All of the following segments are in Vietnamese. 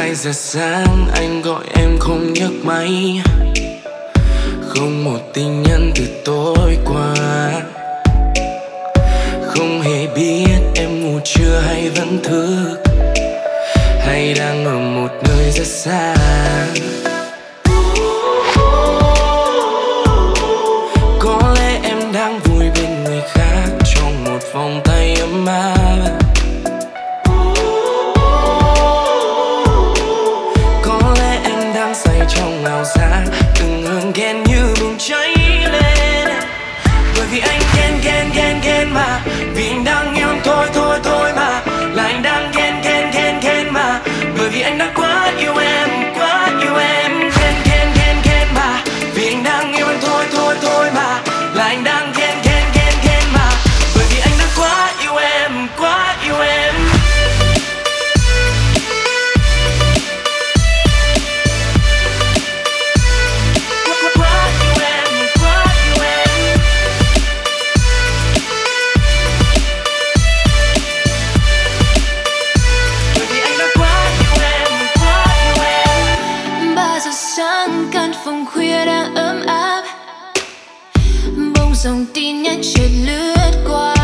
2 giờ sáng, anh gọi em không nhấc máy. Không một tin nhắn từ tối qua. Không hề biết em ngủ chưa hay vẫn thức. Hay đang ở một nơi rất xa. cháy lên. Bởi vì anh ghen ghen ghen ghen mà. Vì anh đang yêu thôi thôi thôi mà. Là anh đang ghen dòng tin nhắn chợt lướt qua.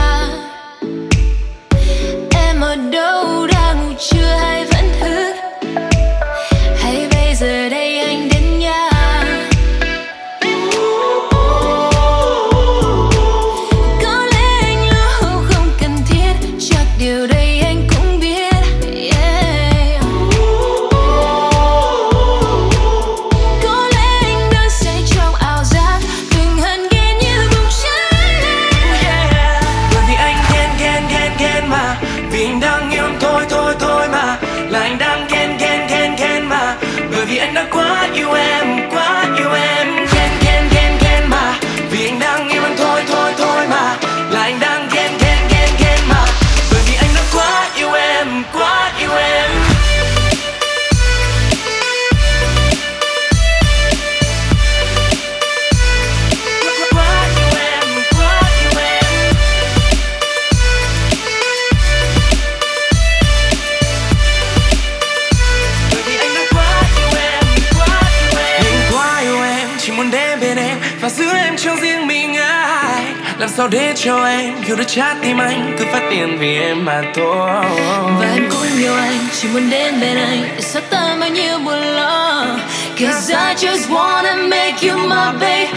tiếng riêng mình ai làm sao để cho em yêu được trái tim anh? Cứ phát tiền vì em mà thôi. Và em cũng yêu anh, chỉ muốn đến bên anh để xóa tan bao nhiêu buồn lo. Cause I just wanna make you my babe.